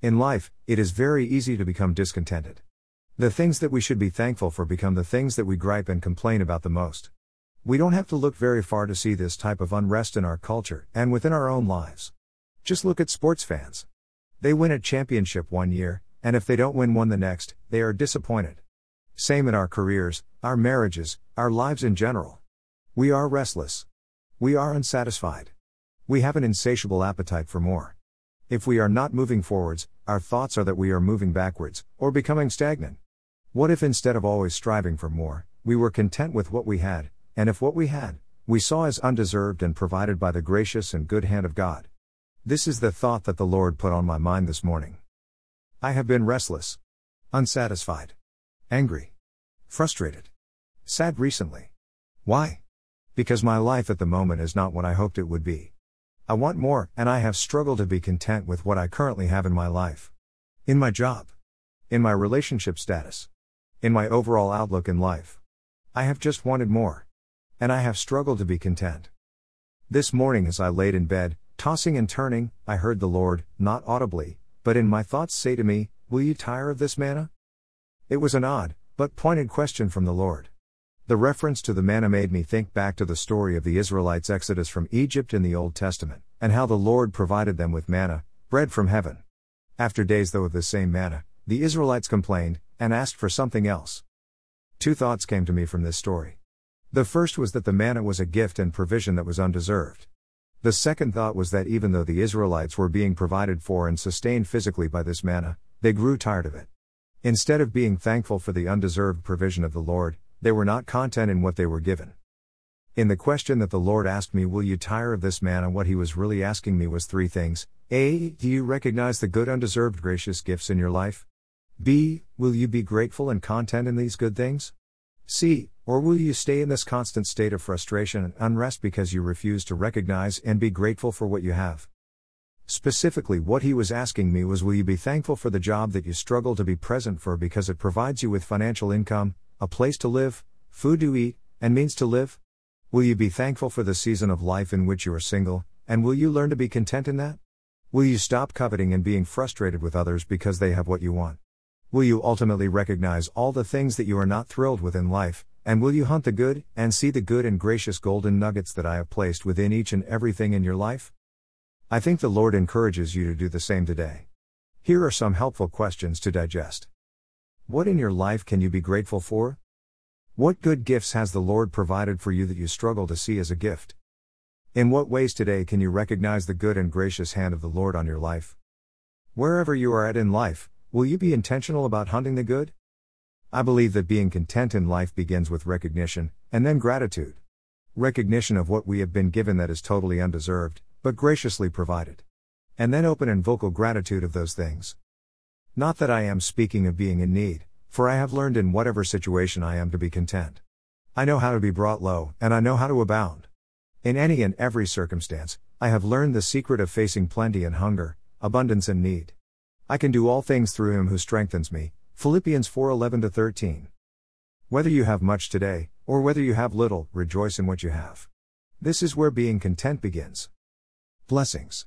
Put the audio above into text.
In life, it is very easy to become discontented. The things that we should be thankful for become the things that we gripe and complain about the most. We don't have to look very far to see this type of unrest in our culture and within our own lives. Just look at sports fans. They win a championship one year, and if they don't win one the next, they are disappointed. Same in our careers, our marriages, our lives in general. We are restless. We are unsatisfied. We have an insatiable appetite for more. If we are not moving forwards, our thoughts are that we are moving backwards, or becoming stagnant. What if instead of always striving for more, we were content with what we had, and if what we had, we saw as undeserved and provided by the gracious and good hand of God? This is the thought that the Lord put on my mind this morning. I have been restless, unsatisfied, angry, frustrated, sad recently. Why? Because my life at the moment is not what I hoped it would be. I want more, and I have struggled to be content with what I currently have in my life. In my job. In my relationship status. In my overall outlook in life. I have just wanted more. And I have struggled to be content. This morning, as I laid in bed, tossing and turning, I heard the Lord, not audibly, but in my thoughts say to me, Will you tire of this manna? It was an odd, but pointed question from the Lord. The reference to the manna made me think back to the story of the Israelites' exodus from Egypt in the Old Testament, and how the Lord provided them with manna, bread from heaven. After days, though, of the same manna, the Israelites complained, and asked for something else. Two thoughts came to me from this story. The first was that the manna was a gift and provision that was undeserved. The second thought was that even though the Israelites were being provided for and sustained physically by this manna, they grew tired of it. Instead of being thankful for the undeserved provision of the Lord, they were not content in what they were given. In the question that the Lord asked me, Will you tire of this manna? and What he was really asking me was three things A. Do you recognize the good, undeserved, gracious gifts in your life? B. Will you be grateful and content in these good things? C. Or will you stay in this constant state of frustration and unrest because you refuse to recognize and be grateful for what you have? Specifically, what he was asking me was Will you be thankful for the job that you struggle to be present for because it provides you with financial income, a place to live, food to eat, and means to live? Will you be thankful for the season of life in which you are single, and will you learn to be content in that? Will you stop coveting and being frustrated with others because they have what you want? Will you ultimately recognize all the things that you are not thrilled with in life, and will you hunt the good, and see the good and gracious golden nuggets that I have placed within each and everything in your life? I think the Lord encourages you to do the same today. Here are some helpful questions to digest. What in your life can you be grateful for? What good gifts has the Lord provided for you that you struggle to see as a gift? In what ways today can you recognize the good and gracious hand of the Lord on your life? Wherever you are at in life, will you be intentional about hunting the good? I believe that being content in life begins with recognition, and then gratitude. Recognition of what we have been given that is totally undeserved, but graciously provided. And then open and vocal gratitude of those things. Not that I am speaking of being in need, for I have learned in whatever situation I am to be content. I know how to be brought low, and I know how to abound. In any and every circumstance, I have learned the secret of facing plenty and hunger, abundance and need. I can do all things through him who strengthens me. Philippians 4:11 13. Whether you have much today or whether you have little, rejoice in what you have. This is where being content begins. Blessings.